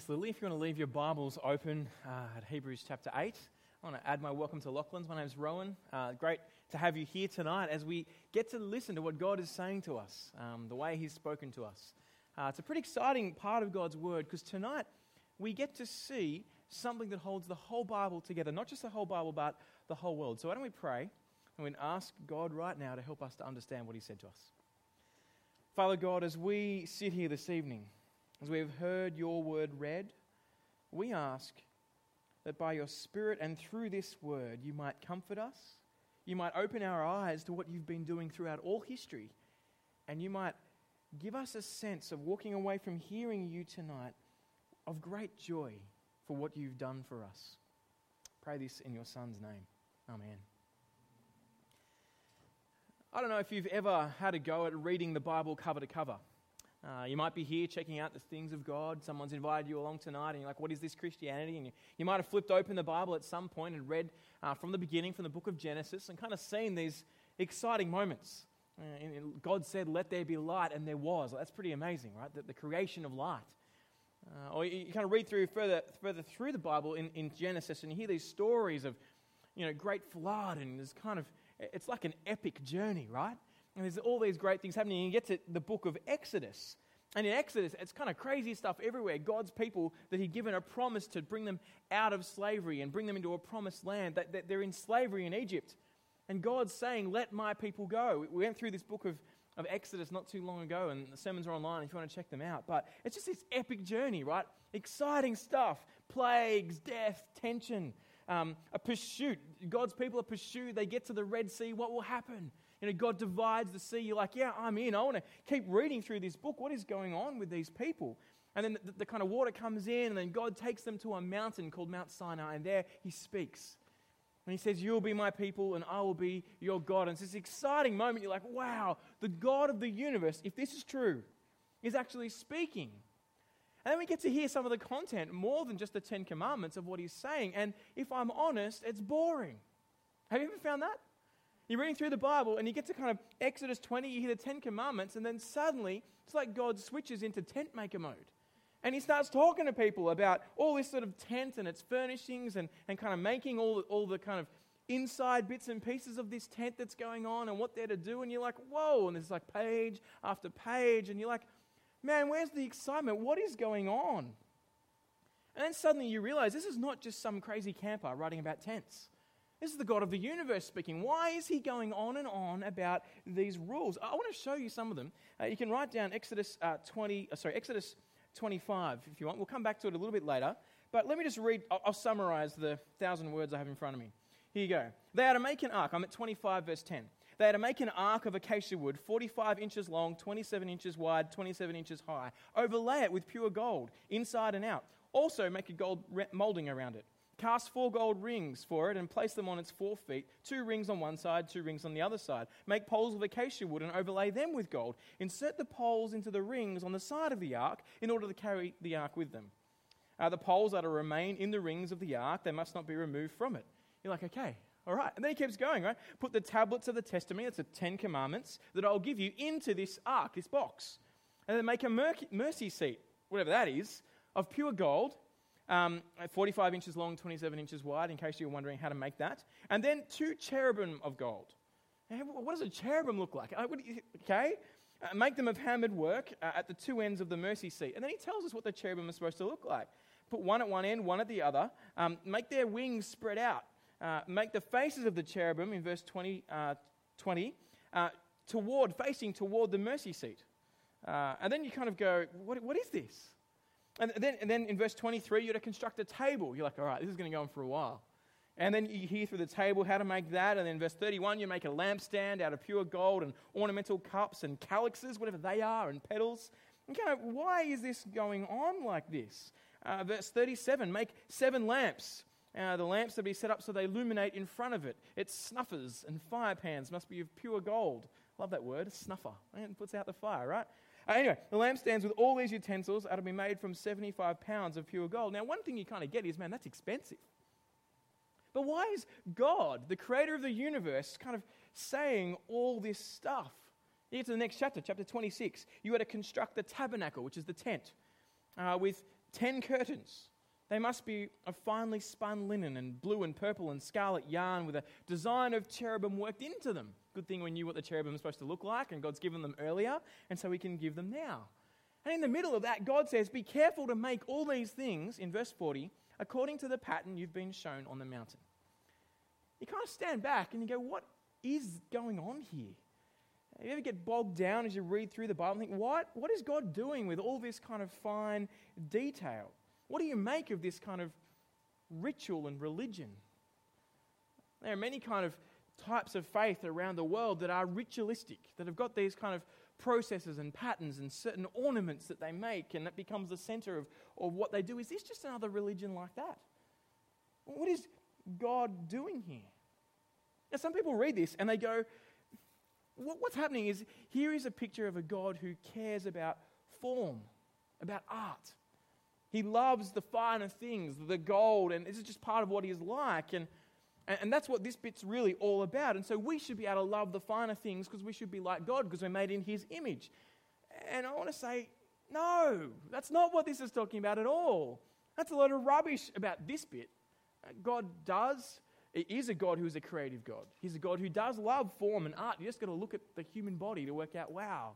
Thanks, Lily. If you want to leave your Bibles open uh, at Hebrews chapter 8, I want to add my welcome to Lachlan's. My name's Rowan. Uh, great to have you here tonight as we get to listen to what God is saying to us, um, the way He's spoken to us. Uh, it's a pretty exciting part of God's Word because tonight we get to see something that holds the whole Bible together, not just the whole Bible, but the whole world. So why don't we pray and we ask God right now to help us to understand what He said to us. Father God, as we sit here this evening, as we have heard your word read, we ask that by your Spirit and through this word, you might comfort us, you might open our eyes to what you've been doing throughout all history, and you might give us a sense of walking away from hearing you tonight of great joy for what you've done for us. Pray this in your Son's name. Amen. I don't know if you've ever had a go at reading the Bible cover to cover. Uh, you might be here checking out the things of God. Someone's invited you along tonight, and you're like, What is this Christianity? And you, you might have flipped open the Bible at some point and read uh, from the beginning, from the book of Genesis, and kind of seen these exciting moments. Uh, God said, Let there be light, and there was. That's pretty amazing, right? The, the creation of light. Uh, or you, you, kind of read through further, further through the Bible in, in Genesis, and you hear these stories of, you know, great flood, and there's kind of, it's like an epic journey, right? And there's all these great things happening. You get to the book of Exodus. And in Exodus, it's kind of crazy stuff everywhere. God's people that He'd given a promise to bring them out of slavery and bring them into a promised land, that, that they're in slavery in Egypt. And God's saying, Let my people go. We went through this book of, of Exodus not too long ago, and the sermons are online if you want to check them out. But it's just this epic journey, right? Exciting stuff plagues, death, tension, um, a pursuit. God's people are pursued. They get to the Red Sea. What will happen? You know, God divides the sea. You're like, yeah, I'm in. I want to keep reading through this book. What is going on with these people? And then the, the, kind of water comes in, and then God takes them to a mountain called Mount Sinai, and there he speaks. And he says, You'll be my people, and I will be your God. And it's this exciting moment. You're like, wow, the God of the universe, if this is true, is actually speaking. And then we get to hear some of the content more than just the Ten Commandments of what he's saying. And if I'm honest, it's boring. Have you ever found that? You're reading through the Bible and you get to kind of Exodus 20, you hear the Ten Commandments, and then suddenly it's like God switches into tent maker mode. And he starts talking to people about all this sort of tent and its furnishings and, and kind of making all, all the kind of inside bits and pieces of this tent that's going on and what they're to do. And you're like, whoa. And there's like page after page. And you're like, man, where's the excitement? What is going on? And then suddenly you realize this is not just some crazy camper writing about tents. This is the God of the universe speaking. Why is he going on and on about these rules? I want to show you some of them. Uh, you can write down Exodus uh, 20, uh, sorry, Exodus 25 if you want. We'll come back to it a little bit later. But let me just read, I'll, I'll summarize the thousand words I have in front of me. Here you go. They are to make an ark. I'm at 25, verse 10. They are to make an ark of acacia wood, 45 inches long, 27 inches wide, 27 inches high. Overlay it with pure gold, inside and out. Also, make a gold molding around it. Cast four gold rings for it and place them on its four feet, two rings on one side, two rings on the other side. Make poles of acacia wood and overlay them with gold. Insert the poles into the rings on the side of the ark in order to carry the ark with them. Uh, the poles are to remain in the rings of the ark, they must not be removed from it. You're like, okay, all right. And then he keeps going, right? Put the tablets of the testimony, that's the Ten Commandments, that I'll give you into this ark, this box. And then make a mercy seat, whatever that is, of pure gold um, 45 inches long, 27 inches wide, in case you're wondering how to make that. And then two cherubim of gold. What does a cherubim look like? Uh, okay? Uh, make them of hammered work uh, at the two ends of the mercy seat. And then he tells us what the cherubim are supposed to look like. Put one at one end, one at the other. Um, make their wings spread out. Uh, make the faces of the cherubim, in verse 20, uh, 20 uh, toward, facing toward the mercy seat. and then you kind of go, what, what is this? And then, and then in verse 23, you're to construct a table. You're like, all right, this is going to go on for a while. And then you hear through the table how to make that. And then verse 31, you make a lampstand out of pure gold and ornamental cups and calyxes, whatever they are, and petals. And kind of, why is this going on like this? Uh, verse 37, make seven lamps. Uh, the lamps to be set up so they illuminate in front of it. Its snuffers and fire pans must be of pure gold. Love that word, snuffer. And puts out the fire, right? Uh, anyway, the lampstands with all these utensils are to be made from 75 pounds of pure gold. Now, one thing you kind of get is, man, that's expensive. But why is God, the creator of the universe, kind of saying all this stuff? You get to the next chapter, chapter 26. You are to construct the tabernacle, which is the tent, uh, with Ten curtains. They must be of finely spun linen and blue and purple and scarlet yarn with a design of cherubim worked into them. Good thing we knew what the cherubim were supposed to look like, and God's given them earlier, and so we can give them now. And in the middle of that, God says, Be careful to make all these things, in verse 40, according to the pattern you've been shown on the mountain. You kind of stand back and you go, What is going on here? You ever get bogged down as you read through the Bible and think, what, what is God doing with all this kind of fine detail? What do you make of this kind of ritual and religion? There are many kind of types of faith around the world that are ritualistic, that have got these kind of processes and patterns and certain ornaments that they make, and that becomes the center of, of what they do. Is this just another religion like that? What is God doing here? Now, some people read this and they go, What's happening is here is a picture of a God who cares about form, about art, he loves the finer things, the gold, and this is just part of what he is like. And, and that's what this bit's really all about. And so we should be able to love the finer things because we should be like God because we're made in his image. And I want to say, no, that's not what this is talking about at all. That's a lot of rubbish about this bit. God does, it is a God who is a creative God. He's a God who does love form and art. You just got to look at the human body to work out, wow,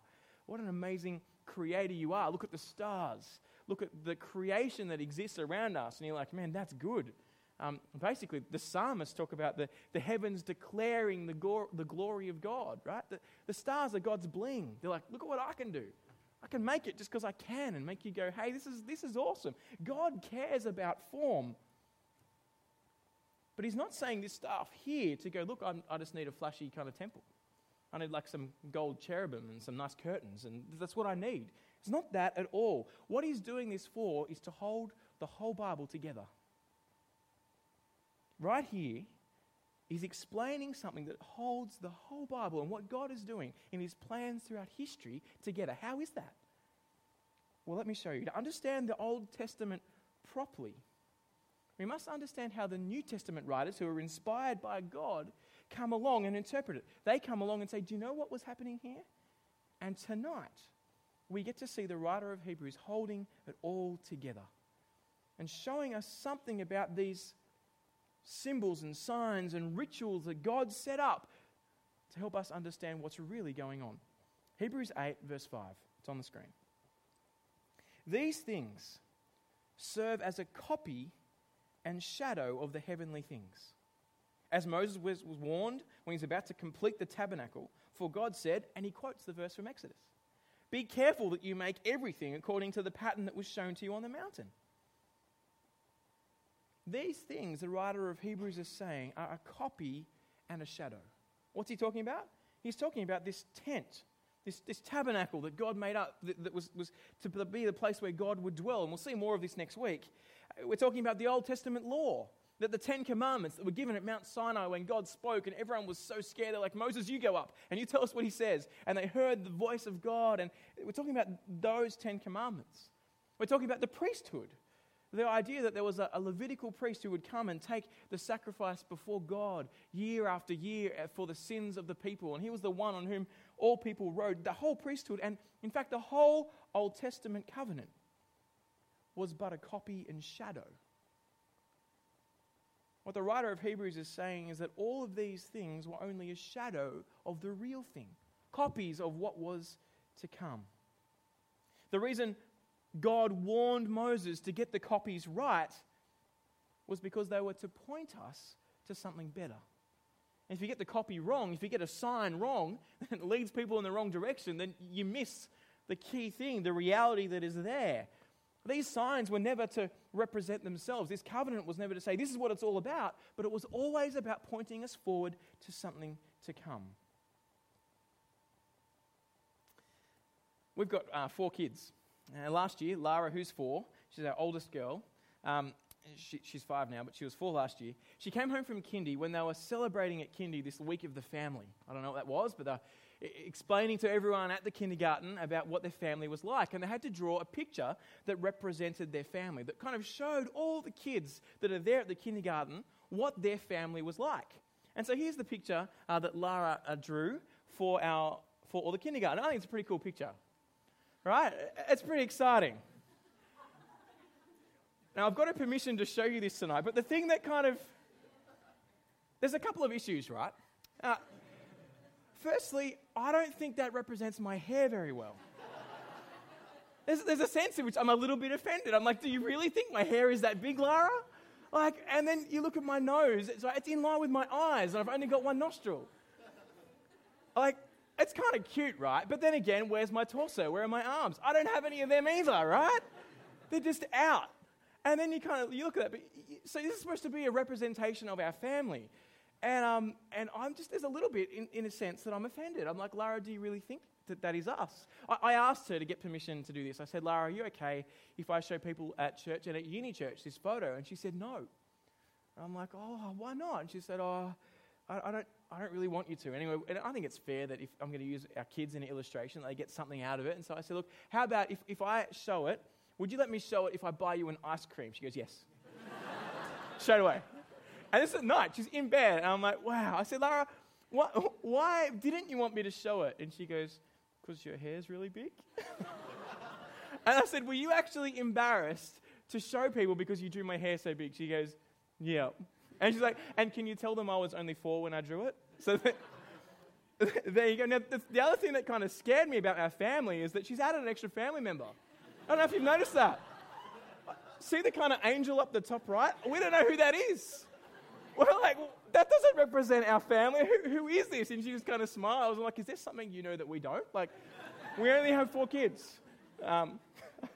what an amazing creator you are. Look at the stars look at the creation that exists around us, and you're like, man, that's good. Um, basically, the psalmists talk about the, the heavens declaring the, go- the glory of God, right? The, the stars are God's bling. They're like, look at what I can do. I can make it just because I can and make you go, hey, this is, this is awesome. God cares about form. But He's not saying this stuff here to go, look, I'm, I just need a flashy kind of temple. I need like some gold cherubim and some nice curtains, and that's what I need. It's not that at all. What he's doing this for is to hold the whole Bible together. Right here, he's explaining something that holds the whole Bible and what God is doing in his plans throughout history together. How is that? Well, let me show you. To understand the Old Testament properly, we must understand how the New Testament writers, who are inspired by God, come along and interpret it. They come along and say, Do you know what was happening here? And tonight, we get to see the writer of Hebrews holding it all together and showing us something about these symbols and signs and rituals that God set up to help us understand what's really going on. Hebrews 8, verse 5. It's on the screen. These things serve as a copy and shadow of the heavenly things. As Moses was, was warned when he's about to complete the tabernacle, for God said, and he quotes the verse from Exodus be careful that you make everything according to the pattern that was shown to you on the mountain. These things, the writer of Hebrews is saying, are a copy and a shadow. What's he talking about? He's talking about this tent, this, this tabernacle that God made up that, that was, was to be the place where God would dwell. And we'll see more of this next week. We're talking about the Old Testament law that the Ten Commandments that were given at Mount Sinai when God spoke, and everyone was so scared, they're like, Moses, you go up and you tell us what he says. And they heard the voice of God. And we're talking about those Ten Commandments. We're talking about the priesthood. The idea that there was a, Levitical priest who would come and take the sacrifice before God year after year uh, for the sins of the people. And he was the one on whom all people rode. The whole priesthood, and in fact, the whole Old Testament covenant was but a copy and shadow what the writer of Hebrews is saying is that all of these things were only a shadow of the real thing, copies of what was to come. The reason God warned Moses to get the copies right was because they were to point us to something better. And if you get the copy wrong, if you get a sign wrong, and it leads people in the wrong direction, then you miss the key thing, the reality that is there. These signs were never to represent themselves. This covenant was never to say, this is what it's all about, but it was always about pointing us forward to something to come. We've got uh, four kids. Uh, last year, Lara, who's four, she's our oldest girl. Um, she, she's five now, but she was four last year. She came home from kindy when they were celebrating at kindy this week of the family. I don't know what that was, but explaining to everyone at the kindergarten about what their family was like. And they had to draw a picture that represented their family, that kind of showed all the kids that are there at the kindergarten what their family was like. And so here's the picture uh, that Lara uh, drew for, our, for all the kindergarten. I think it's a pretty cool picture, right? It's pretty exciting. Now, I've got a permission to show you this tonight, but the thing that kind of. There's a couple of issues, right? Uh, firstly, I don't think that represents my hair very well. There's, there's a sense in which I'm a little bit offended. I'm like, do you really think my hair is that big, Lara? Like, and then you look at my nose, it's, it's in line with my eyes, and I've only got one nostril. Like, it's kind of cute, right? But then again, where's my torso? Where are my arms? I don't have any of them either, right? They're just out. And then you kind of you look at that. But so this is supposed to be a representation of our family, and um, and I'm just there's a little bit in, in a sense that I'm offended. I'm like, Lara, do you really think that that is us? I, I asked her to get permission to do this. I said, Lara, are you okay if I show people at church and at uni church this photo? And she said no. And I'm like, oh, why not? And she said, oh, I, I don't I don't really want you to. Anyway, and I think it's fair that if I'm going to use our kids in an illustration, they get something out of it. And so I said, look, how about if, if I show it, would you let me show it if I buy you an ice cream? She goes, yes. Straight away. And this at night, she's in bed. And I'm like, wow. I said, Lara, why, why didn't you want me to show it? And she goes, because your hair's really big. and I said, were you actually embarrassed to show people because you drew my hair so big? She goes, yeah. And she's like, and can you tell them I was only four when I drew it? So there you go. Now, the other thing that kind of scared me about our family is that she's added an extra family member. I don't know if you've noticed that. See the kind of angel up the top right? We don't know who that is. We're like, that doesn't represent our family. Who, who is this? And she just kind of smiles. I'm like, is there something you know that we don't? Like, we only have four kids. Um,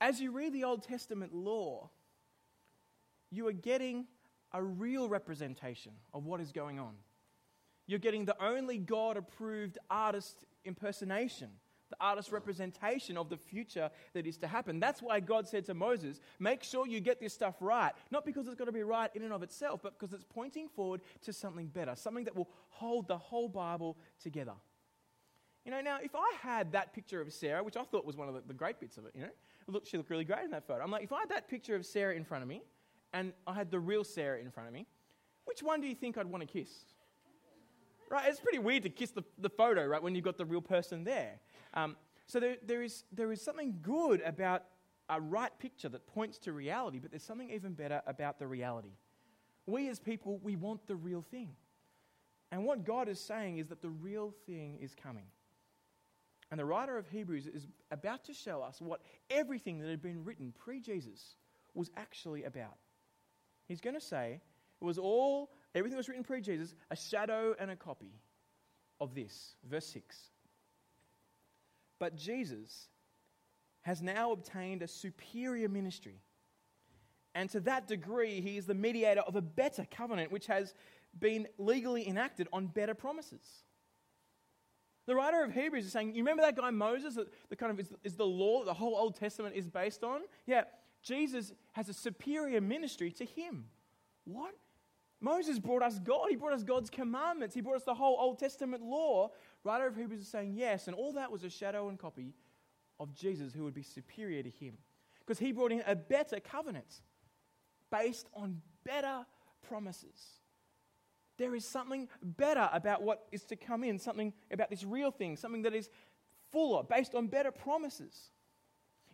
as you read the Old Testament law, you are getting a real representation of what is going on. You're getting the only God approved artist impersonation, the artist representation of the future that is to happen. That's why God said to Moses, Make sure you get this stuff right. Not because it's got to be right in and of itself, but because it's pointing forward to something better, something that will hold the whole Bible together. You know, now, if I had that picture of Sarah, which I thought was one of the, the great bits of it, you know, look, she looked really great in that photo. I'm like, if I had that picture of Sarah in front of me, and I had the real Sarah in front of me, which one do you think I'd want to kiss? Right? It's pretty weird to kiss the, the photo, right, when you've got the real person there. Um, so there, there, is, there is something good about a right picture that points to reality, but there's something even better about the reality. We as people, we want the real thing. And what God is saying is that the real thing is coming. And the writer of Hebrews is about to show us what everything that had been written pre Jesus was actually about. He's going to say it was all, everything was written pre Jesus, a shadow and a copy of this. Verse 6. But Jesus has now obtained a superior ministry. And to that degree, he is the mediator of a better covenant, which has been legally enacted on better promises. The writer of Hebrews is saying, You remember that guy Moses, that the kind of is, is the law that the whole Old Testament is based on? Yeah, Jesus has a superior ministry to him. What? Moses brought us God. He brought us God's commandments. He brought us the whole Old Testament law. Writer of Hebrews is saying yes, and all that was a shadow and copy of Jesus who would be superior to him. Because he brought in a better covenant based on better promises. There is something better about what is to come in, something about this real thing, something that is fuller, based on better promises.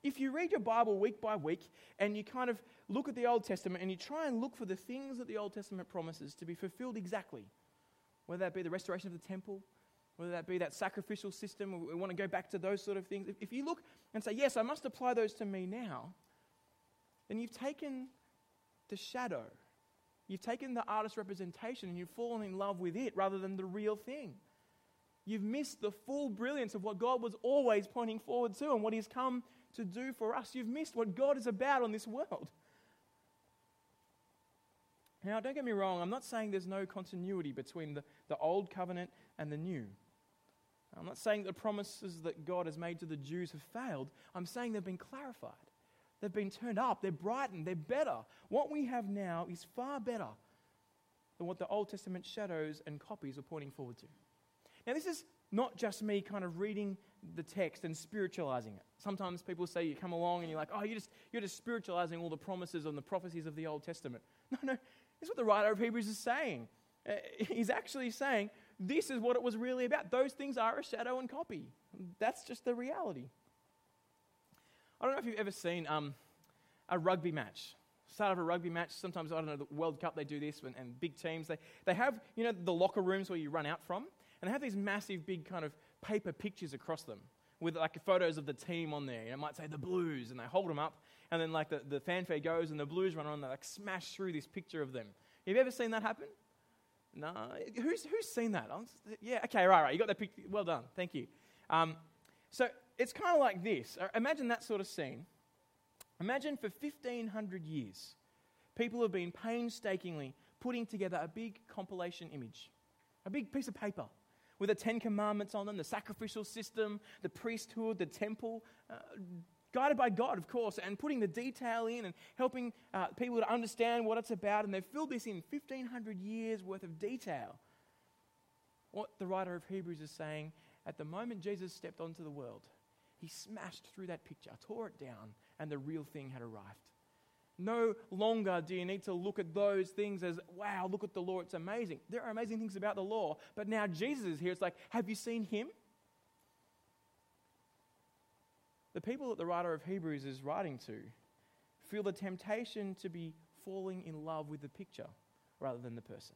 If you read your Bible week by week and you kind of look at the Old Testament and you try and look for the things that the Old Testament promises to be fulfilled exactly, whether that be the restoration of the temple, whether that be that sacrificial system, we want to go back to those sort of things. If you look and say, yes, I must apply those to me now, then you've taken the shadow. You've taken the artist's representation and you've fallen in love with it rather than the real thing. You've missed the full brilliance of what God was always pointing forward to and what He's come to do for us. You've missed what God is about on this world. Now, don't get me wrong, I'm not saying there's no continuity between the, the old covenant and the new. I'm not saying the promises that God has made to the Jews have failed. I'm saying they've been clarified. They've been turned up. They're brightened. They're better. What we have now is far better than what the Old Testament shadows and copies are pointing forward to. Now, this is not just me kind of reading the text and spiritualizing it. Sometimes people say you come along and you're like, oh, you're just, you're just spiritualizing all the promises and the prophecies of the Old Testament. No, no, this is what the writer of Hebrews is saying. Uh, he's actually saying this is what it was really about. Those things are a shadow and copy. That's just the reality. I don't know if you've ever seen um, a rugby match. Start of a rugby match. Sometimes, I don't know, the World Cup, they do this, and, and big teams. They, they have, you know, the locker rooms where you run out from, and they have these massive, big kind of paper pictures across them with like photos of the team on there. You know, it might say the Blues, and they hold them up, and then like the, the fanfare goes, and the Blues run on, and they like smash through this picture of them. Have you ever seen that happen? No. Who's, who's seen that? yeah, okay, right, right. You got that picture. Well done. Thank you. Um, so it's kind of like this. Uh, imagine that sort of scene. Imagine for 1500 years, people have been painstakingly putting together a big compilation image, a big piece of paper with the Ten Commandments on them, the sacrificial system, the priesthood, the temple, uh, guided by God, of course, and putting the detail in and helping uh, people to understand what it's about. And they've filled this in 1,500 years worth of detail. What the writer of Hebrews is saying at the moment Jesus stepped onto the world, he smashed through that picture, tore it down, and the real thing had arrived. No longer do you need to look at those things as, wow, look at the law, it's amazing. There are amazing things about the law, but now Jesus is here. It's like, have you seen him? The people that the writer of Hebrews is writing to feel the temptation to be falling in love with the picture rather than the person,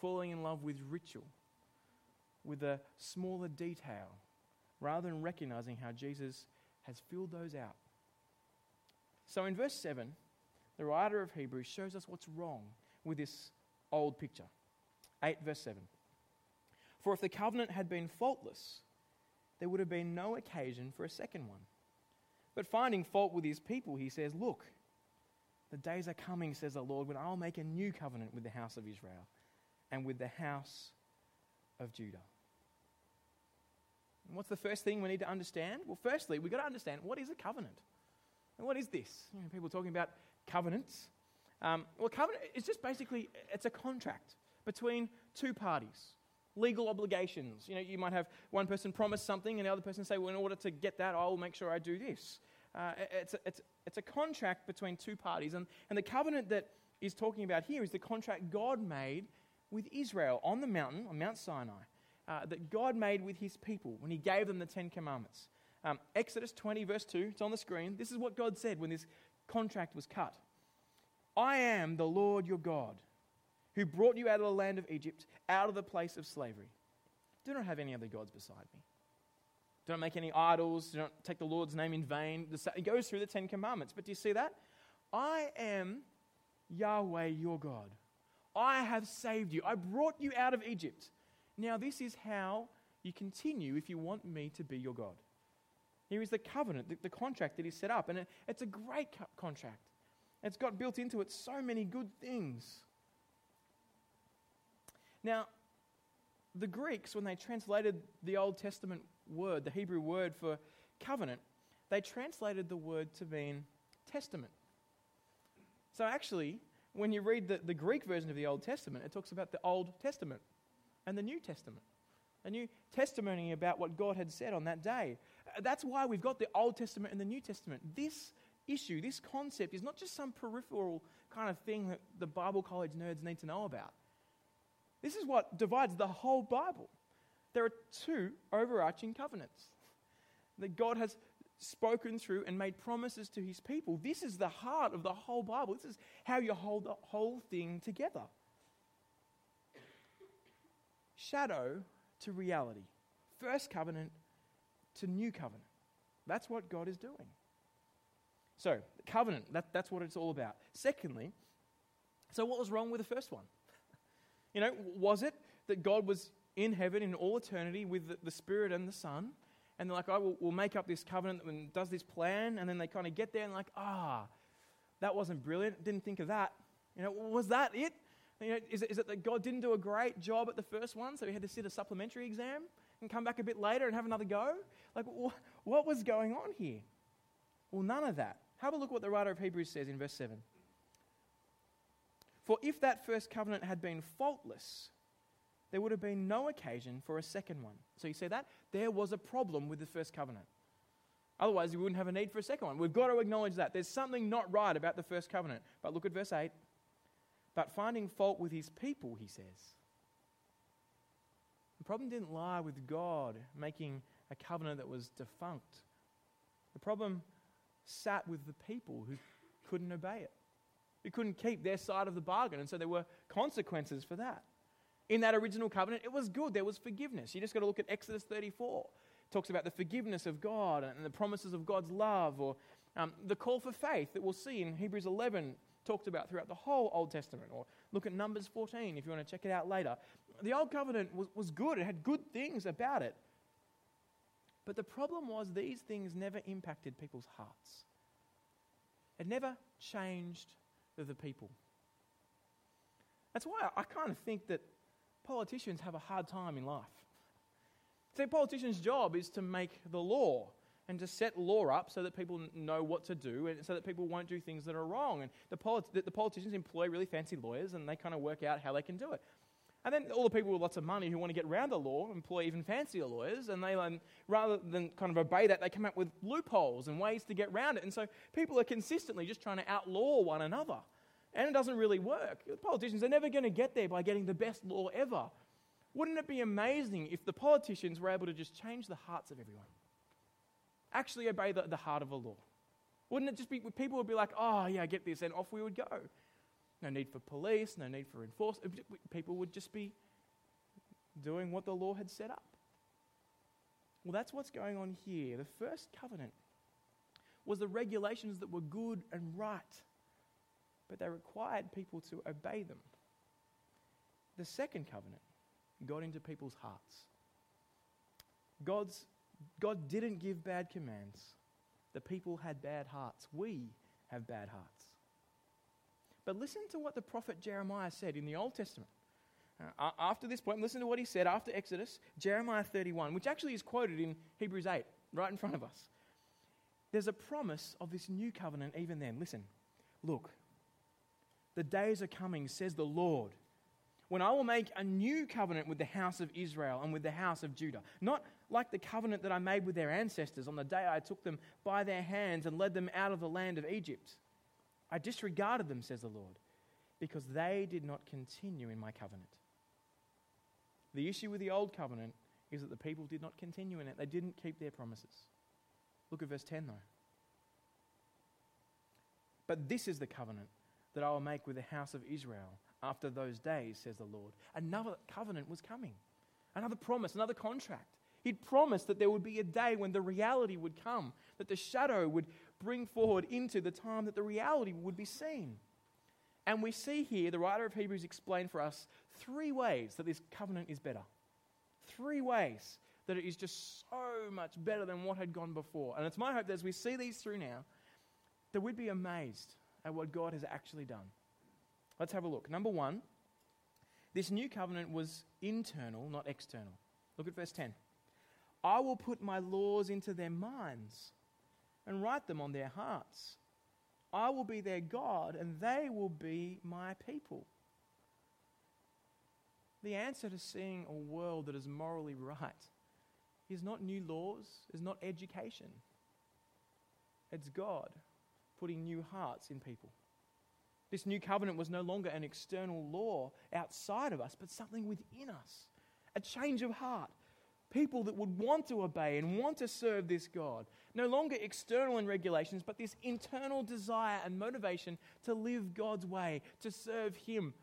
falling in love with ritual, with a smaller detail, rather than recognizing how Jesus has filled those out. So in verse 7, the writer of Hebrews shows us what's wrong with this old picture. 8 verse 7. For if the covenant had been faultless, there would have been no occasion for a second one. But finding fault with his people, he says, Look, the days are coming, says the Lord, when I'll make a new covenant with the house of Israel and with the house of Judah. And what's the first thing we need to understand? Well, firstly, we've got to understand what is a covenant? And what is this? You know, people talking about covenants. Um, well, covenant is just basically it's a contract between two parties, legal obligations. You know, you might have one person promise something, and the other person say, "Well, in order to get that, I will make sure I do this." Uh, it's, a, it's, it's a contract between two parties, and, and the covenant that is talking about here is the contract God made with Israel on the mountain, on Mount Sinai, uh, that God made with His people when He gave them the Ten Commandments. Um, Exodus 20, verse 2, it's on the screen. This is what God said when this contract was cut I am the Lord your God, who brought you out of the land of Egypt, out of the place of slavery. Do not have any other gods beside me. Do not make any idols. Do not take the Lord's name in vain. It goes through the Ten Commandments. But do you see that? I am Yahweh your God. I have saved you. I brought you out of Egypt. Now, this is how you continue if you want me to be your God. Here is the covenant, the, the contract that he set up. And it, it's a great co- contract. It's got built into it so many good things. Now, the Greeks, when they translated the Old Testament word, the Hebrew word for covenant, they translated the word to mean testament. So, actually, when you read the, the Greek version of the Old Testament, it talks about the Old Testament and the New Testament. A new testimony about what God had said on that day. Uh, that's why we've got the Old Testament and the New Testament. This issue, this concept, is not just some peripheral kind of thing that the Bible college nerds need to know about. This is what divides the whole Bible. There are two overarching covenants that God has spoken through and made promises to his people. This is the heart of the whole Bible. This is how you hold the whole thing together. Shadow to reality. First covenant to new covenant. That's what God is doing. So, covenant, that, that's what it's all about. Secondly, so what was wrong with the first one? You know, was it that God was in heaven in all eternity with the, the Spirit and the Son? And they're like, oh, we'll, we'll make up this covenant and does this plan. And then they kind of get there and like, ah, that wasn't brilliant. Didn't think of that. You know, was that it? You know, is, it, is it that God didn't do a great job at the first one, so he had to sit a supplementary exam and come back a bit later and have another go? Like, wh- what was going on here? Well, none of that. Have a look what the writer of Hebrews says in verse 7. For if that first covenant had been faultless, there would have been no occasion for a second one. So you see that? There was a problem with the first covenant. Otherwise, you wouldn't have a need for a second one. We've got to acknowledge that. There's something not right about the first covenant. But look at verse 8. But finding fault with his people, he says. The problem didn't lie with God making a covenant that was defunct. The problem sat with the people who couldn't obey it, who couldn't keep their side of the bargain. And so there were consequences for that. In that original covenant, it was good. There was forgiveness. You just got to look at Exodus 34. It talks about the forgiveness of God and the promises of God's love, or um, the call for faith that we'll see in Hebrews 11 talked about throughout the whole Old Testament. Or look at Numbers 14 if you want to check it out later. The Old Covenant was, was good, it had good things about it. But the problem was these things never impacted people's hearts, it never changed the people. That's why I kind of think that politicians have a hard time in life. See, politician's job is to make the law and to set law up so that people know what to do and so that people won't do things that are wrong. And the, the politicians employ really fancy lawyers and they kind of work out how they can do it. And then all the people with lots of money who want to get around the law employ even fancier lawyers, and they, um, rather than kind of obey that, they come up with loopholes and ways to get around it. And so people are consistently just trying to outlaw one another. And it doesn't really work. Politicians are never going to get there by getting the best law ever. Wouldn't it be amazing if the politicians were able to just change the hearts of everyone? actually obey the, the heart of a law? Wouldn't it just be, people would be like, oh, yeah, I get this, and off we would go. No need for police, no need for enforcement. People would just be doing what the law had set up. Well, that's what's going on here. The first covenant was the regulations that were good and right, but they required people to obey them. The second covenant got into people's hearts. God's God didn't give bad commands. The people had bad hearts. We have bad hearts. But listen to what the prophet Jeremiah said in the Old Testament. Uh, after this point, listen to what he said after Exodus, Jeremiah 31, which actually is quoted in Hebrews 8, right in front of us. There's a promise of this new covenant even then. Listen, look, the days are coming, says the Lord, when I will make a new covenant with the house of Israel and with the house of Judah. Not like the covenant that I made with their ancestors on the day I took them by their hands and led them out of the land of Egypt. I disregarded them, says the Lord, because they did not continue in my covenant. The issue with the old covenant is that the people did not continue in it, they didn't keep their promises. Look at verse 10 though. But this is the covenant that I will make with the house of Israel after those days, says the Lord. Another covenant was coming, another promise, another contract. He'd promised that there would be a day when the reality would come, that the shadow would bring forward into the time that the reality would be seen. And we see here the writer of Hebrews explain for us three ways that this covenant is better. Three ways that it is just so much better than what had gone before. And it's my hope that as we see these through now, that we'd be amazed at what God has actually done. Let's have a look. Number one, this new covenant was internal, not external. Look at verse 10. I will put my laws into their minds and write them on their hearts. I will be their God, and they will be my people. The answer to seeing a world that is morally right is not new laws, is not education. It's God putting new hearts in people. This new covenant was no longer an external law outside of us, but something within us. A change of heart, people that would want to obey and want to serve this God. No longer external in regulations, but this internal desire and motivation to live God's way, to serve Him.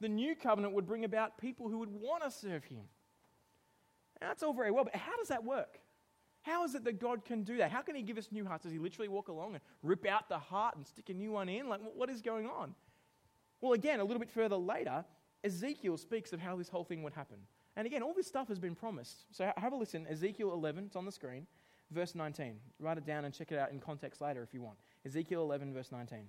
The new covenant would bring about people who would want to serve Him. That's all very well, but how does that work? How is it that God can do that? How can He give us new hearts? Does He literally walk along and rip out the heart and stick a new one in? Like, what is going on? Well, again, a little bit further later, Ezekiel speaks of how this whole thing would happen. And again, all this stuff has been promised. So have a listen. Ezekiel 11, it's on the screen, verse 19. Write it down and check it out in context later if you want. Ezekiel 11, verse 19.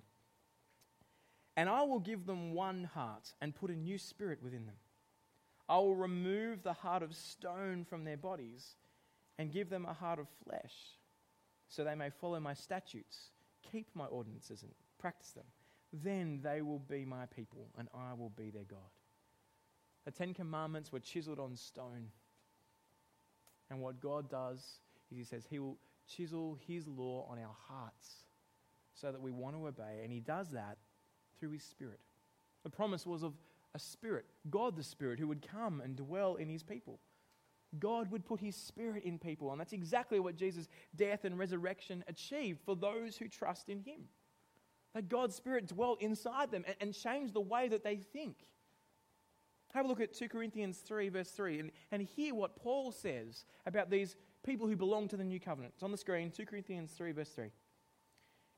And I will give them one heart and put a new spirit within them. I will remove the heart of stone from their bodies and give them a heart of flesh, so they may follow my statutes, keep my ordinances, and practice them. Then they will be my people, and I will be their God. The Ten Commandments were chiseled on stone. And what God does is He says He will chisel His law on our hearts so that we want to obey. And He does that through His Spirit. The promise was of a Spirit, God the Spirit, who would come and dwell in His people. God would put his spirit in people. And that's exactly what Jesus' death and resurrection achieved for those who trust in him. That God's spirit dwelt inside them and, and changed the way that they think. Have a look at 2 Corinthians 3, verse 3, and, and hear what Paul says about these people who belong to the new covenant. It's on the screen, 2 Corinthians 3, verse 3.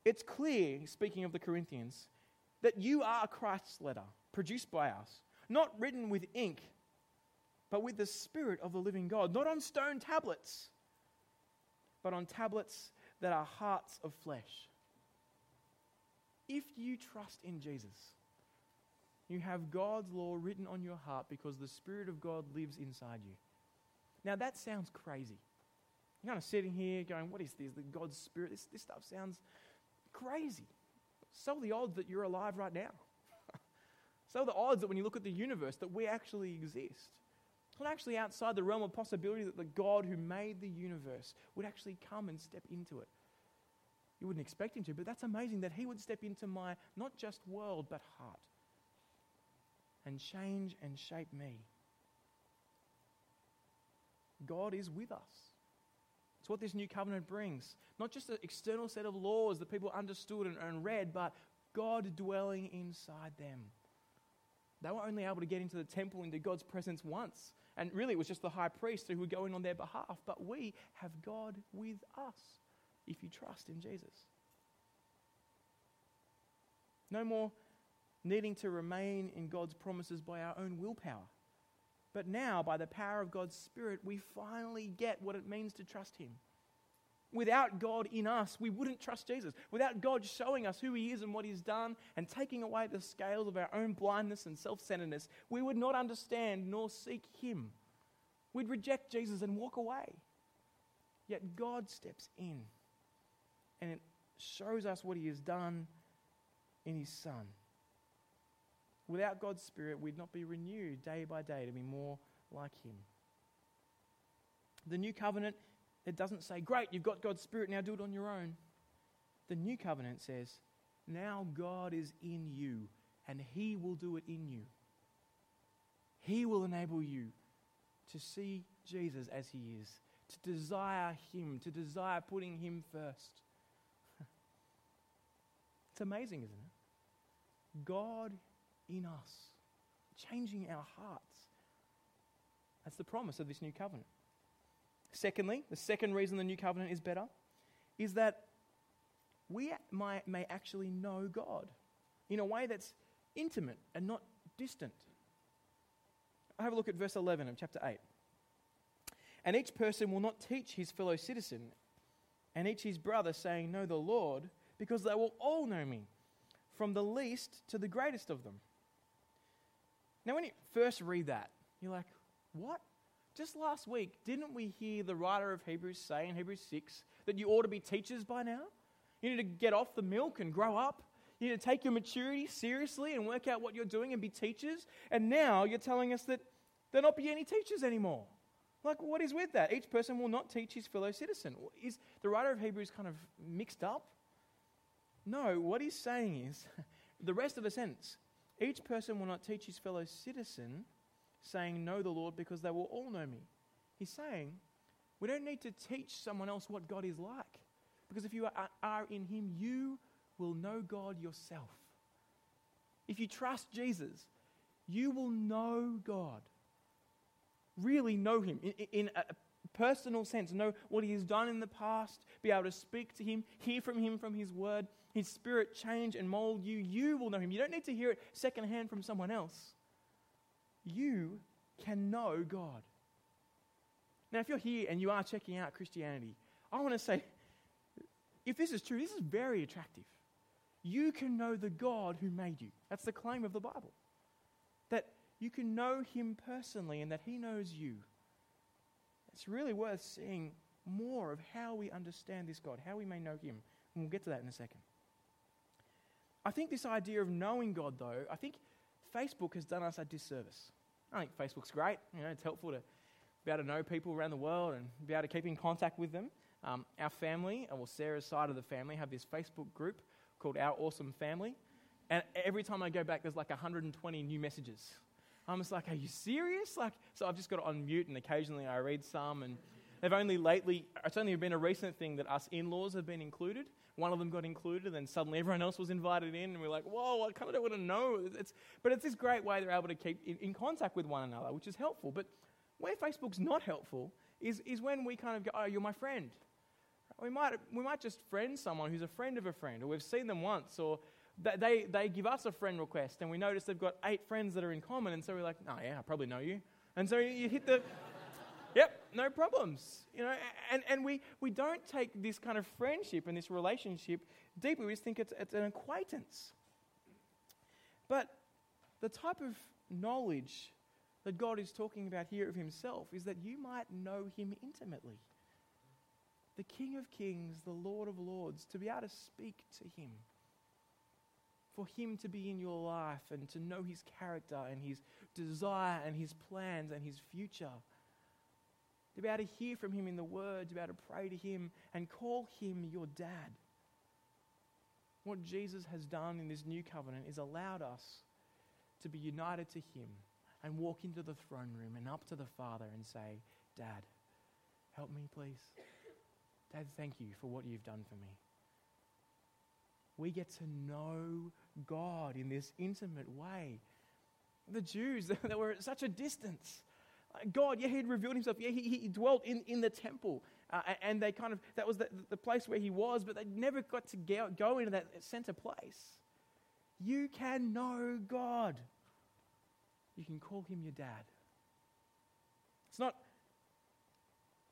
It's clear, speaking of the Corinthians, that you are Christ's letter, produced by us, not written with ink, but with the Spirit of the living God, not on stone tablets, but on tablets that are hearts of flesh. If you trust in Jesus, you have God's law written on your heart because the Spirit of God lives inside you. Now, that sounds crazy. You're kind of sitting here going, What is this? The God's Spirit? This, this stuff sounds crazy. So the odds that you're alive right now. so the odds that when you look at the universe that we actually exist. It's not actually outside the realm of possibility that the God who made the universe would actually come and step into it. You wouldn't expect him to, but that's amazing that he would step into my not just world, but heart and change and shape me. God is with us. It's what this new covenant brings. Not just an external set of laws that people understood and, and read, but God dwelling inside them. They were only able to get into the temple, into God's presence once. And really, it was just the high priest who would go in on their behalf. But we have God with us if you trust in Jesus. No more needing to remain in God's promises by our own willpower. But now, by the power of God's Spirit, we finally get what it means to trust Him. Without God in us, we wouldn't trust Jesus. Without God showing us who He is and what He's done and taking away the scales of our own blindness and self centeredness, we would not understand nor seek Him. We'd reject Jesus and walk away. Yet God steps in and it shows us what He has done in His Son. Without God's Spirit, we'd not be renewed day by day to be more like Him. The new covenant, it doesn't say, Great, you've got God's Spirit, now do it on your own. The new covenant says, Now God is in you, and He will do it in you. He will enable you to see Jesus as He is, to desire Him, to desire putting Him first. it's amazing, isn't it? God in us, changing our hearts. That's the promise of this new covenant. Secondly, the second reason the new covenant is better is that we might, may actually know God in a way that's intimate and not distant. Have a look at verse 11 of chapter 8. And each person will not teach his fellow citizen and each his brother, saying, Know the Lord, because they will all know me, from the least to the greatest of them. Now, when you first read that, you're like, what? Just last week, didn't we hear the writer of Hebrews say in Hebrews 6 that you ought to be teachers by now? You need to get off the milk and grow up. You need to take your maturity seriously and work out what you're doing and be teachers. And now you're telling us that there not be any teachers anymore. Like, what is with that? Each person will not teach his fellow citizen. Is the writer of Hebrews kind of mixed up? No, what he's saying is the rest of the sentence each person will not teach his fellow citizen, saying, Know the Lord, because they will all know me. He's saying, We don't need to teach someone else what God is like. Because if you are, in him, you will know God yourself. If you trust Jesus, you will know God. Really know him in, in a personal sense, know what he has done in the past, be able to speak to him, hear from him from his word, his spirit change and mold you. You will know him. You don't need to hear it secondhand from someone else. You can know God. Now, if you're here and you are checking out Christianity, I want to say if this is true, this is very attractive. You can know the God who made you. That's the claim of the Bible. That you can know him personally and that he knows you. It's really worth seeing more of how we understand this God, how we may know him. And we'll get to that in a second. I think this idea of knowing God, though, I think Facebook has done us a disservice. I think Facebook's great. You know, it's helpful to be able to know people around the world and be able to keep in contact with them. Um, our family, uh, well, Sarah's side of the family, have this Facebook group called Our Awesome Family. And every time I go back, there's like 120 new messages. I'm just like, are you serious? Like, so I've just got it on mute, and occasionally I read some. And they've only lately, it's only been a recent thing that us in laws have been included. One of them got included, and then suddenly everyone else was invited in, and we're like, whoa, I kind of don't want to know. It's, but it's this great way they're able to keep in, in contact with one another, which is helpful. But where Facebook's not helpful is, is when we kind of go, oh, you're my friend. We might, we might just friend someone who's a friend of a friend, or we've seen them once, or they, they give us a friend request, and we notice they've got eight friends that are in common, and so we're like, oh, yeah, I probably know you. And so you hit the, yep, no problems. You know, and, and we, we don't take this kind of friendship and this relationship deeply. We just think it's, it's an acquaintance. But the type of knowledge that God is talking about here of Himself is that you might know Him intimately. The King of Kings, the Lord of Lords, to be able to speak to Him. For Him to be in your life and to know His character and His desire and His plans and His future. To be able to hear from Him in the Word, to be able to pray to Him and call Him your dad. What Jesus has done in this new covenant is allowed us to be united to Him and walk into the throne room and up to the Father and say, Dad, help me, please. Dad, thank you for what you've done for me. We get to know God in this intimate way. The Jews, that were at such a distance. God, yeah, He'd revealed Himself. Yeah, He, he dwelt in, in the temple. Uh, and they kind of, that was the, the place where He was, but they never got to go, go into that center place. You can know God you can call him your dad. It's not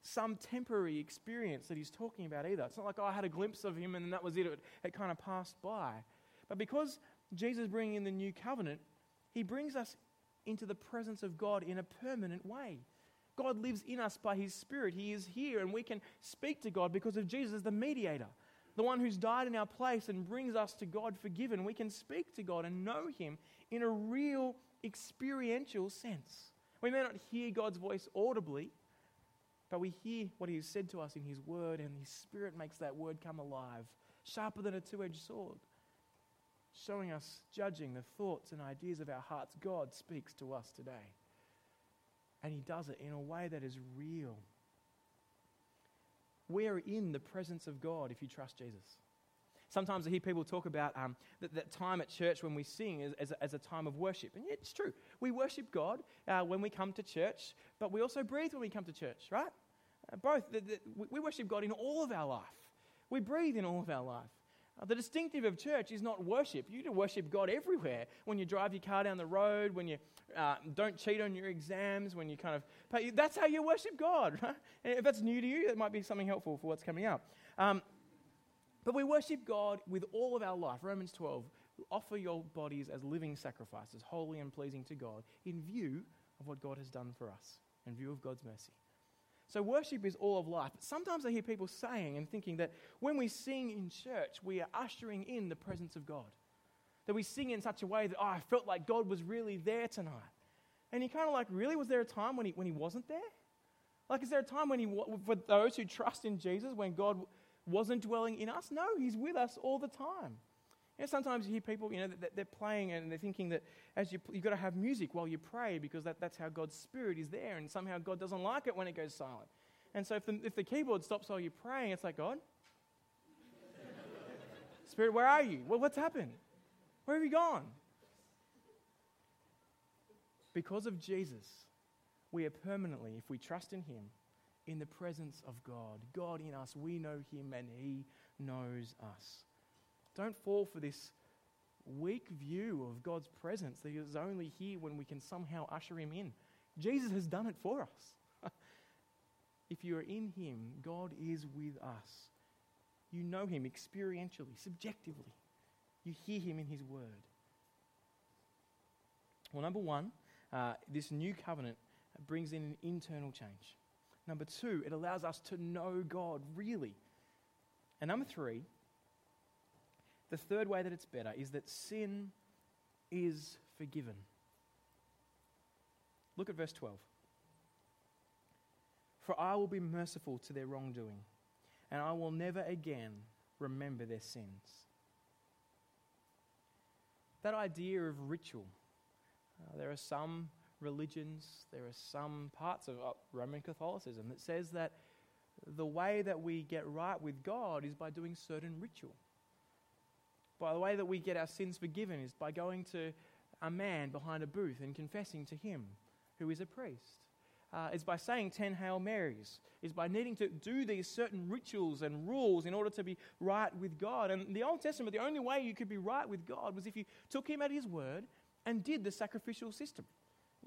some temporary experience that he's talking about either. It's not like, oh, I had a glimpse of him and then that was it. It, it kind of passed by. But because Jesus bringing in the new covenant, he brings us into the presence of God in a permanent way. God lives in us by his Spirit. He is here, and we can speak to God because of Jesus, the mediator, the one who's died in our place and brings us to God forgiven. We can speak to God and know him in a real experiential sense. We may not hear God's voice audibly, but we hear what He has said to us in His Word, and His Spirit makes that Word come alive, sharper than a two edged sword, showing us, judging the thoughts and ideas of our hearts. God speaks to us today. And He does it in a way that is real. We're in the presence of God if you trust Jesus. Sometimes I hear people talk about um, that, that, time at church when we sing as, as, a, as, a, time of worship. And yeah, it's true. We worship God uh, when we come to church, but we also breathe when we come to church, right? Uh, both. The, the, we worship God in all of our life. We breathe in all of our life. Uh, the distinctive of church is not worship. You can worship God everywhere. When you drive your car down the road, when you uh, don't cheat on your exams, when you kind of pay, that's how you worship God, right? If that's new to you, that might be something helpful for what's coming up. Um, but we worship God with all of our life. Romans 12 offer your bodies as living sacrifices, holy and pleasing to God, in view of what God has done for us, in view of God's mercy. So, worship is all of life. But sometimes I hear people saying and thinking that when we sing in church, we are ushering in the presence of God. That we sing in such a way that, oh, I felt like God was really there tonight. And you kind of like, really? Was there a time when he, when he wasn't there? Like, is there a time when he, for those who trust in Jesus, when God wasn't dwelling in us. No, He's with us all the time. You know, sometimes you hear people, you know, they're playing and they're thinking that as you, you've got to have music while you pray because that, that's how God's Spirit is there, and somehow God doesn't like it when it goes silent. And so if the, if the keyboard stops while you're praying, it's like, God, Spirit, where are you? Well, what's happened? Where have you gone? Because of Jesus, we are permanently, if we trust in Him, in the presence of God. God in us, we know Him and He knows us. Don't fall for this weak view of God's presence that He is only here when we can somehow usher Him in. Jesus has done it for us. if you are in Him, God is with us. You know Him experientially, subjectively. You hear Him in His Word. Well, number one, uh, this new covenant brings in an internal change. Number two, it allows us to know God really. And number three, the third way that it's better is that sin is forgiven. Look at verse 12. For I will be merciful to their wrongdoing, and I will never again remember their sins. That idea of ritual. Uh, there are some religions, there are some parts of uh, Roman Catholicism that says that the way that we get right with God is by doing certain ritual. By the way that we get our sins forgiven is by going to a man behind a booth and confessing to him who is a priest. Uh, is by saying 10 Hail Marys, is by needing to do these certain rituals and rules in order to be right with God. And the Old Testament, the only way you could be right with God was if you took Him at His word and did the sacrificial system.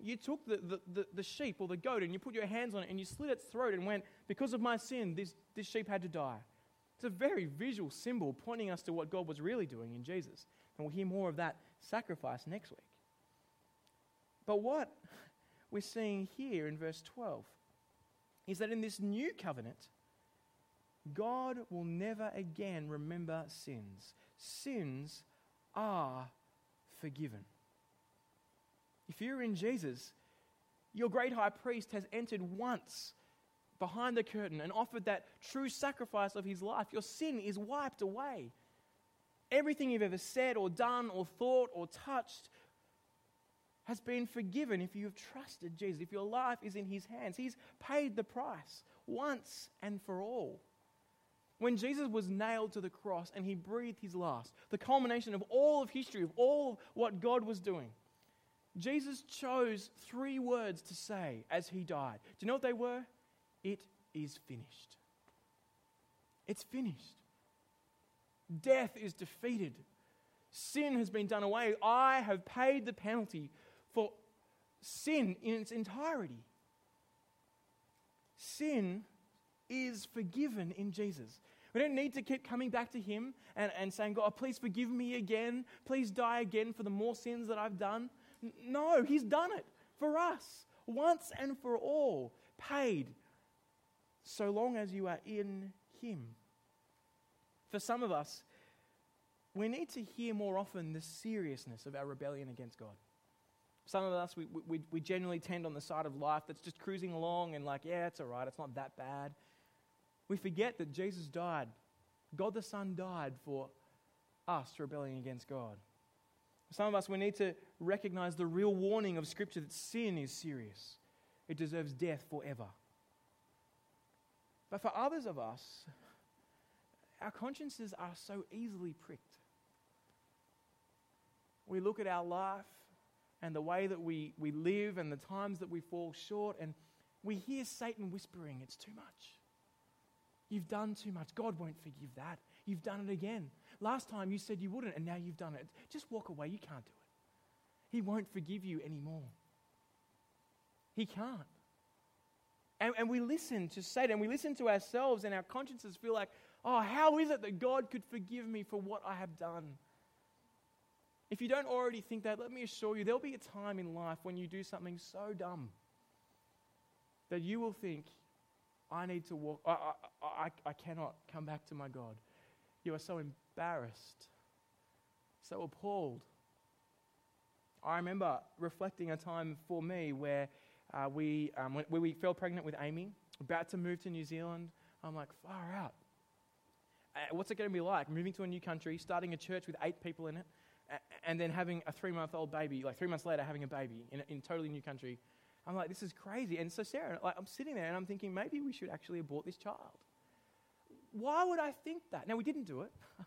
You took the, the, the, the, sheep or the goat and you put your hands on it and you slit its throat and went, Because of my sin, this, this sheep had to die. It's a very visual symbol pointing us to what God was really doing in Jesus. And we'll hear more of that sacrifice next week. But what we're seeing here in verse 12 is that in this new covenant, God will never again remember sins. Sins are forgiven. If you're in Jesus, your great high priest has entered once behind the curtain and offered that true sacrifice of his life. Your sin is wiped away. Everything you've ever said or done or thought or touched has been forgiven if you have trusted Jesus, if your life is in his hands. He's paid the price once and for all. When Jesus was nailed to the cross and he breathed his last, the culmination of all of history, of all of what God was doing, Jesus chose three words to say as he died. Do you know what they were? It is finished. It's finished. Death is defeated. Sin has been done away. I have paid the penalty for sin in its entirety. Sin is forgiven in Jesus. We don't need to keep coming back to Him and, and saying, God, please forgive me again. Please die again for the more sins that I've done. No, He's done it for us once and for all, paid, so long as you are in Him. For some of us, we need to hear more often the seriousness of our rebellion against God. Some of us, we, we, we generally tend on the side of life that's just cruising along and like, yeah, it's all right, it's not that bad. We forget that Jesus died. God the Son died for us rebelling against God. Some of us, we need to recognize the real warning of Scripture that sin is serious, it deserves death forever. But for others of us, our consciences are so easily pricked. We look at our life and the way that we, we live and the times that we fall short, and we hear Satan whispering, It's too much. You've done too much. God won't forgive that. You've done it again. Last time you said you wouldn't, and now you've done it. Just walk away. You can't do it. He won't forgive you anymore. He can't. And, and we listen to Satan, we listen to ourselves, and our consciences feel like, oh, how is it that God could forgive me for what I have done? If you don't already think that, let me assure you, there'll be a time in life when you do something so dumb that you will think, I need to walk, I, I, I, I cannot come back to my God. You are so embarrassed, so appalled. I remember reflecting a time for me where uh, we, um, when, we fell pregnant with Amy, about to move to New Zealand. I'm like, far out. Uh, what's it going to be like? Moving to a new country, starting a church with eight people in it, and then having a three month old baby, like three months later, having a baby in a, in totally new country. I'm like, this is crazy. And so, Sarah, like, I'm sitting there and I'm thinking, maybe we should actually abort this child. Why would I think that? Now, we didn't do it,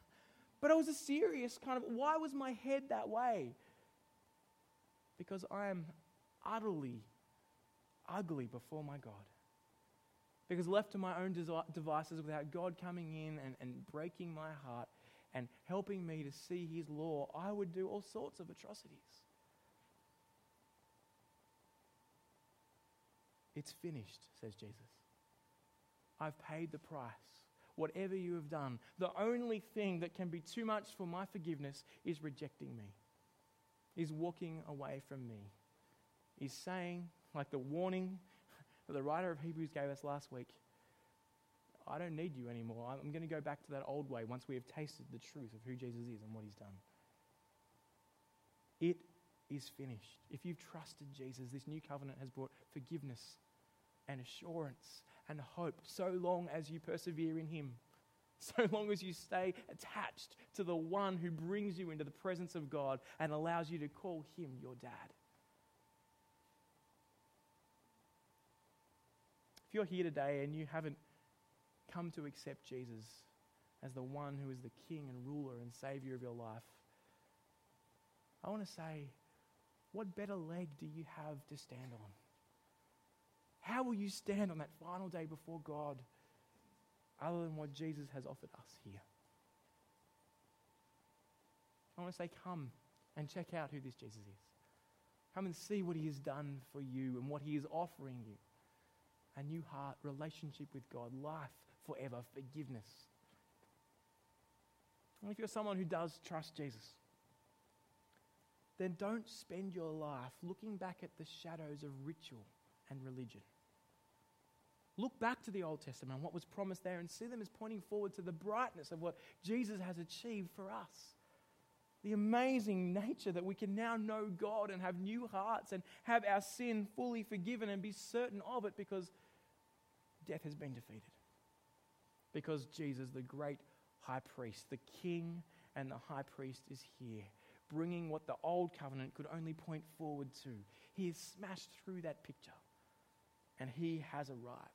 but it was a serious kind of, why was my head that way? Because I am utterly ugly before my God. Because left to my own devices without God coming in and, and breaking my heart and helping me to see His law, I would do all sorts of atrocities. It's finished, says Jesus. I've paid the price. Whatever you have done, the only thing that can be too much for my forgiveness is rejecting me, is walking away from me, is saying, like the warning that the writer of Hebrews gave us last week, I don't need you anymore. I'm going to go back to that old way once we have tasted the truth of who Jesus is and what he's done. It is finished. If you've trusted Jesus, this new covenant has brought forgiveness and assurance and hope so long as you persevere in Him, so long as you stay attached to the one who brings you into the presence of God and allows you to call Him your dad. If you're here today and you haven't come to accept Jesus as the one who is the King and ruler and Savior of your life, I want to say, what better leg do you have to stand on? How will you stand on that final day before God other than what Jesus has offered us here? I want to say, come and check out who this Jesus is. Come and see what he has done for you and what he is offering you a new heart, relationship with God, life forever, forgiveness. And if you're someone who does trust Jesus, then don't spend your life looking back at the shadows of ritual and religion. Look back to the Old Testament, and what was promised there, and see them as pointing forward to the brightness of what Jesus has achieved for us. The amazing nature that we can now know God and have new hearts and have our sin fully forgiven and be certain of it because death has been defeated. Because Jesus, the great high priest, the king and the high priest, is here, bringing what the old covenant could only point forward to. He has smashed through that picture and he has arrived.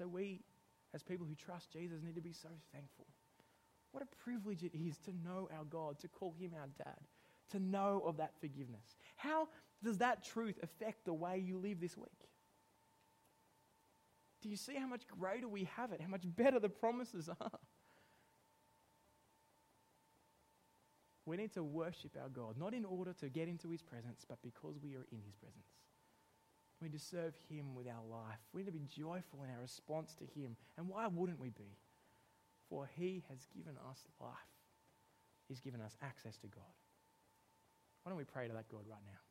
So we, as people who trust Jesus, need to be so thankful. What a privilege it is to know our God, to call him our dad, to know of that forgiveness. How does that truth affect the way you live this week? Do you see how much greater we have it? How much better the promises are? We need to worship our God, not in order to get into his presence, but because we are in his presence. We need to serve him with our life. We need to be joyful in our response to him. And why wouldn't we be? For he has given us life, he's given us access to God. Why don't we pray to that God right now?